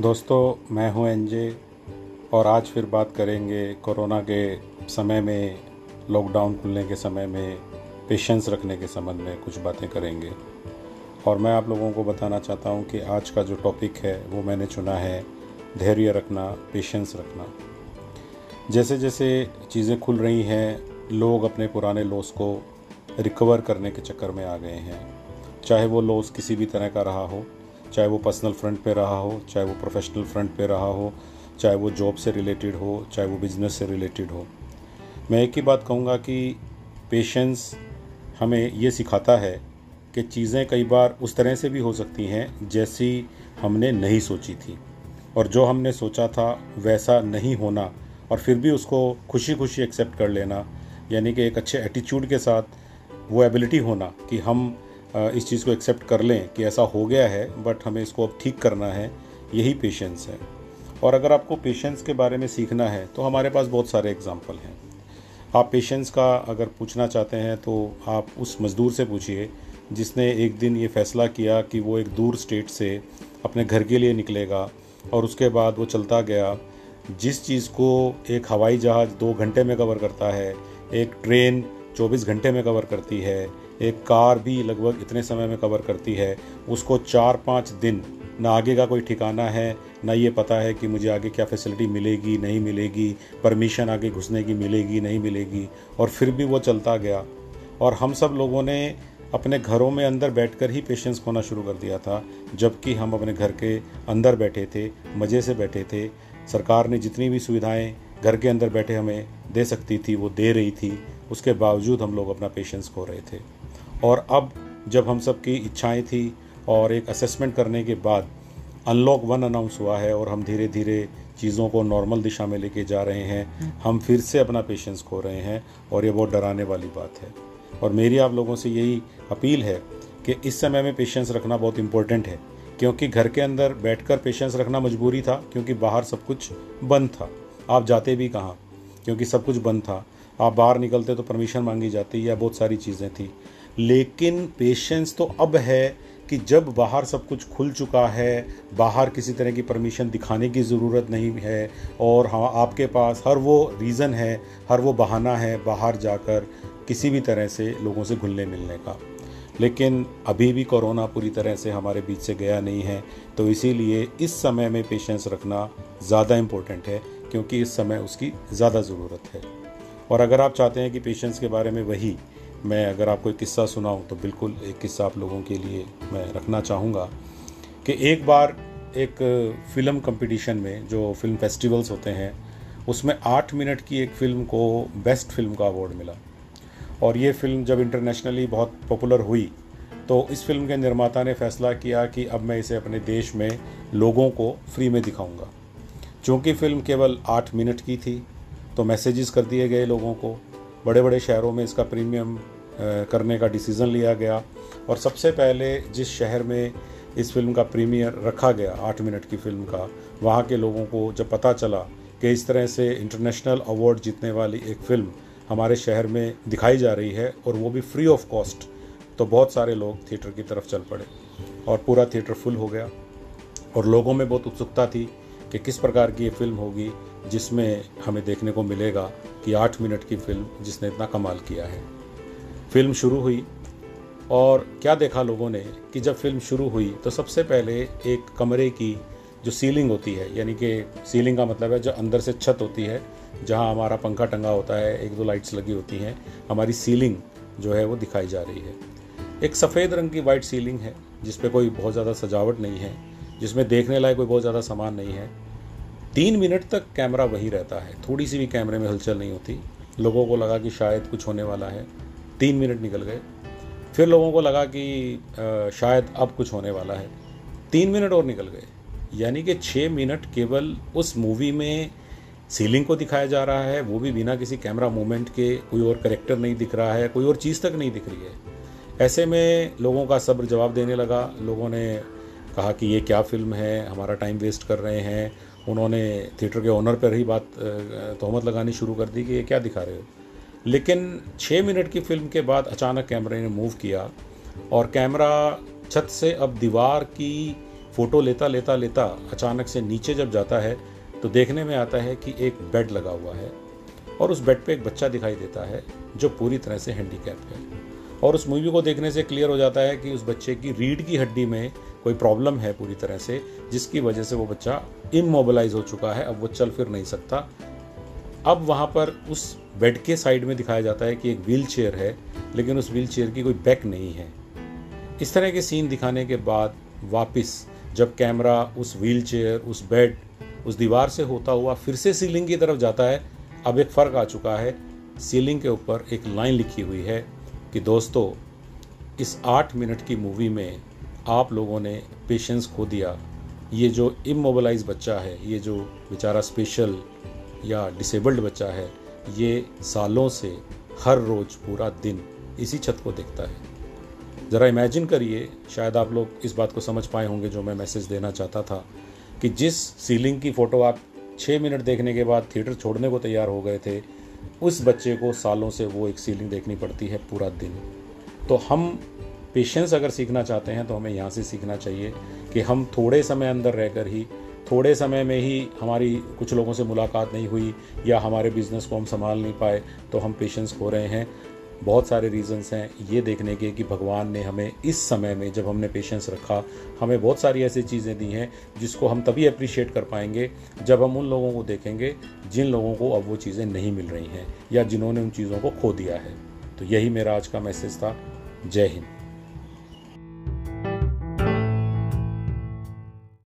दोस्तों, मैं हूँ एनजे और आज फिर बात करेंगे कोरोना के समय में लॉकडाउन खुलने के समय में पेशेंस रखने के संबंध में कुछ बातें करेंगे। और मैं आप लोगों को बताना चाहता हूँ कि आज का जो टॉपिक है, वो मैंने चुना है धैर्य रखना पेशेंस रखना। जैसे जैसे चीज़ें खुल रही हैं, लोग अपने पुराने लॉस को रिकवर करने के चक्कर में आ गए हैं। चाहे वो लॉस किसी भी तरह का रहा हो चाहे वो पर्सनल फ्रंट पे रहा हो, चाहे वो प्रोफेशनल फ्रंट पे रहा हो, चाहे वो जॉब से रिलेटेड हो, चाहे वो बिज़नेस से रिलेटेड हो। मैं एक ही बात कहूँगा कि पेशेंस हमें ये सिखाता है कि चीज़ें कई बार उस तरह से भी हो सकती हैं जैसी हमने नहीं सोची थी। और जो हमने सोचा था वैसा नहीं होना और फिर भी उसको खुशी खुशी एक्सेप्ट कर लेना, यानी कि एक अच्छे एटीट्यूड के साथ वो एबिलिटी होना कि हम इस चीज़ को एक्सेप्ट कर लें कि ऐसा हो गया है बट हमें इसको अब ठीक करना है, यही पेशेंस है। और अगर आपको पेशेंस के बारे में सीखना है तो हमारे पास बहुत सारे एग्ज़ाम्पल हैं। आप पेशेंस का अगर पूछना चाहते हैं तो आप उस मज़दूर से पूछिए, जिसने एक दिन ये फ़ैसला किया कि वो एक दूर स्टेट से अपने घर के लिए निकलेगा, और उसके बाद वो चलता गया। जिस चीज़ को एक हवाई जहाज़ दो घंटे में कवर करता है, एक ट्रेन 24 घंटे में कवर करती है एक कार भी लगभग इतने समय में कवर करती है। उसको चार पाँच दिन ना आगे का कोई ठिकाना है, ना ये पता है कि मुझे आगे क्या फैसिलिटी मिलेगी, नहीं मिलेगी परमिशन आगे घुसने की मिलेगी, नहीं मिलेगी। और फिर भी वो चलता गया। और हम सब लोगों ने अपने घरों में अंदर बैठकर ही पेशेंस खोना शुरू कर दिया था, जबकि हम अपने घर के अंदर बैठे थे, मज़े से बैठे थे। सरकार ने जितनी भी सुविधाएँ घर के अंदर बैठे हमें दे सकती थी, वो दे रही थी। उसके बावजूद हम लोग अपना पेशेंस खो रहे थे। और अब जब हम सब की इच्छाएँ थी और एक असेसमेंट करने के बाद अनलॉक वन अनाउंस हुआ है और हम धीरे धीरे चीज़ों को नॉर्मल दिशा में लेके जा रहे हैं, हम फिर से अपना पेशेंस खो रहे हैं और ये बहुत डराने वाली बात है। और मेरी आप लोगों से यही अपील है कि इस समय में पेशेंस रखना बहुत इम्पोर्टेंट है, क्योंकि घर के अंदर बैठकर पेशेंस रखना मजबूरी था, क्योंकि बाहर सब कुछ बंद था। आप जाते भी कहाँ? क्योंकि सब कुछ बंद था। आप बाहर निकलते तो परमिशन मांगी जाती या बहुत सारी चीज़ें थी। लेकिन पेशेंस तो अब है कि जब बाहर सब कुछ खुल चुका है, बाहर किसी तरह की परमिशन दिखाने की ज़रूरत नहीं है और हाँ आपके पास हर वो रीज़न है, हर वो बहाना है बाहर जाकर किसी भी तरह से लोगों से घुलने मिलने का। लेकिन अभी भी कोरोना पूरी तरह से हमारे बीच से गया नहीं है तो इसीलिए इस समय में पेशेंस रखना ज़्यादा इम्पोर्टेंट है, क्योंकि इस समय उसकी ज़्यादा ज़रूरत है। और अगर आप चाहते हैं कि पेशेंस के बारे में वही मैं अगर आपको एक किस्सा सुनाऊँ तो बिल्कुल एक किस्सा आप लोगों के लिए मैं रखना चाहूँगा कि एक बार एक फ़िल्म कंपटीशन में जो फ़िल्म फेस्टिवल्स होते हैं, उसमें आठ मिनट की एक फ़िल्म को बेस्ट फ़िल्म का अवार्ड मिला। और ये फ़िल्म जब इंटरनेशनली बहुत पॉपुलर हुई तो इस फ़िल्म के निर्माता ने फैसला किया कि अब मैं इसे अपने देश में लोगों को फ्री में दिखाऊँगा। चूँकि फ़िल्म केवल आठ मिनट की थी तो मैसेजेस कर दिए गए लोगों को। बड़े बड़े शहरों में इसका प्रीमियम करने का डिसीज़न लिया गया। और सबसे पहले जिस शहर में इस फ़िल्म का प्रीमियर रखा गया, आठ मिनट की फ़िल्म का, वहाँ के लोगों को जब पता चला कि इस तरह से इंटरनेशनल अवार्ड जीतने वाली एक फ़िल्म हमारे शहर में दिखाई जा रही है और वो भी फ्री ऑफ़ कॉस्ट तो बहुत सारे लोग थिएटर की तरफ़ चल पड़े और पूरा थिएटर फुल हो गया। और लोगों में बहुत उत्सुकता थी कि किस प्रकार की ये फ़िल्म होगी जिसमें हमें देखने को मिलेगा कि आठ मिनट की फ़िल्म जिसने इतना कमाल किया है। फ़िल्म शुरू हुई और क्या देखा लोगों ने कि जब फ़िल्म शुरू हुई तो सबसे पहले एक कमरे की जो सीलिंग होती है, यानी कि सीलिंग का मतलब है जो अंदर से छत होती है, जहाँ हमारा पंखा टंगा होता है, एक दो लाइट्स लगी होती हैं, हमारी सीलिंग जो है वो दिखाई जा रही है। एक सफ़ेद रंग की वाइट सीलिंग है, जिस पर कोई बहुत ज़्यादा सजावट नहीं है, जिसमें देखने लायक कोई बहुत ज़्यादा सामान नहीं है। तीन मिनट तक कैमरा वही रहता है, थोड़ी सी भी कैमरे में हलचल नहीं होती। लोगों को लगा कि शायद कुछ होने वाला है। तीन मिनट निकल गए। फिर लोगों को लगा कि शायद अब कुछ होने वाला है। तीन मिनट और निकल गए। यानी कि छः मिनट केवल उस मूवी में सीलिंग को दिखाया जा रहा है। वो भी बिना किसी कैमरा मूवमेंट के, कोई और करेक्टर नहीं दिख रहा है, कोई और चीज़ तक नहीं दिख रही है। ऐसे में लोगों का सब्र जवाब देने लगा। लोगों ने कहा कि ये क्या फ़िल्म है, हमारा टाइम वेस्ट कर रहे हैं। उन्होंने थिएटर के ओनर पर ही बात तोहमत लगानी शुरू कर दी कि ये क्या दिखा रहे हो। लेकिन छः मिनट की फ़िल्म के बाद अचानक कैमरे ने मूव किया और कैमरा छत से अब दीवार की फ़ोटो लेता लेता लेता अचानक से नीचे जब जाता है तो देखने में आता है कि एक बेड लगा हुआ है और उस बेड पे एक बच्चा दिखाई देता है जो पूरी तरह से हैंडीकैप है। और उस मूवी को देखने से क्लियर हो जाता है कि उस बच्चे की रीढ़ की हड्डी में कोई प्रॉब्लम है पूरी तरह से, जिसकी वजह से वो बच्चा इमोबलाइज हो चुका है। अब वो चल फिर नहीं सकता। अब वहाँ पर उस बेड के साइड में दिखाया जाता है कि एक व्हील चेयर है, लेकिन उस व्हील चेयर की कोई बैक नहीं है। इस तरह के सीन दिखाने के बाद वापस, जब कैमरा उस व्हील चेयर, उस बेड, उस दीवार से होता हुआ फिर से सीलिंग की तरफ़ जाता है, अब एक फ़र्क आ चुका है। सीलिंग के ऊपर एक लाइन लिखी हुई है कि, दोस्तों, इस आठ मिनट की मूवी में आप लोगों ने पेशेंस खो दिया। ये जो इमोबलाइज बच्चा है, ये जो बेचारा स्पेशल या डिसेबल्ड बच्चा है, ये सालों से हर रोज़ पूरा दिन इसी छत को देखता है। ज़रा इमेजिन करिए, शायद आप लोग इस बात को समझ पाए होंगे जो मैं मैसेज देना चाहता था, कि जिस सीलिंग की फ़ोटो आप छः मिनट देखने के बाद थिएटर छोड़ने को तैयार हो गए थे, उस बच्चे को सालों से वो एक सीलिंग देखनी पड़ती है पूरा दिन। तो हम पेशेंस अगर सीखना चाहते हैं तो हमें यहाँ से सीखना चाहिए कि हम थोड़े समय अंदर रहकर ही थोड़े समय में ही हमारी कुछ लोगों से मुलाकात नहीं हुई या हमारे बिज़नेस को हम संभाल नहीं पाए तो हम पेशेंस खो रहे हैं। बहुत सारे रीजंस हैं ये देखने के कि भगवान ने हमें इस समय में जब हमने पेशेंस रखा, हमें बहुत सारी ऐसी चीज़ें दी हैं जिसको हम तभी अप्रिशिएट कर पाएँगे जब हम उन लोगों को देखेंगे जिन लोगों को अब वो चीज़ें नहीं मिल रही हैं या जिन्होंने उन चीज़ों को खो दिया है। तो यही मेरा आज का मैसेज था। जय हिंद।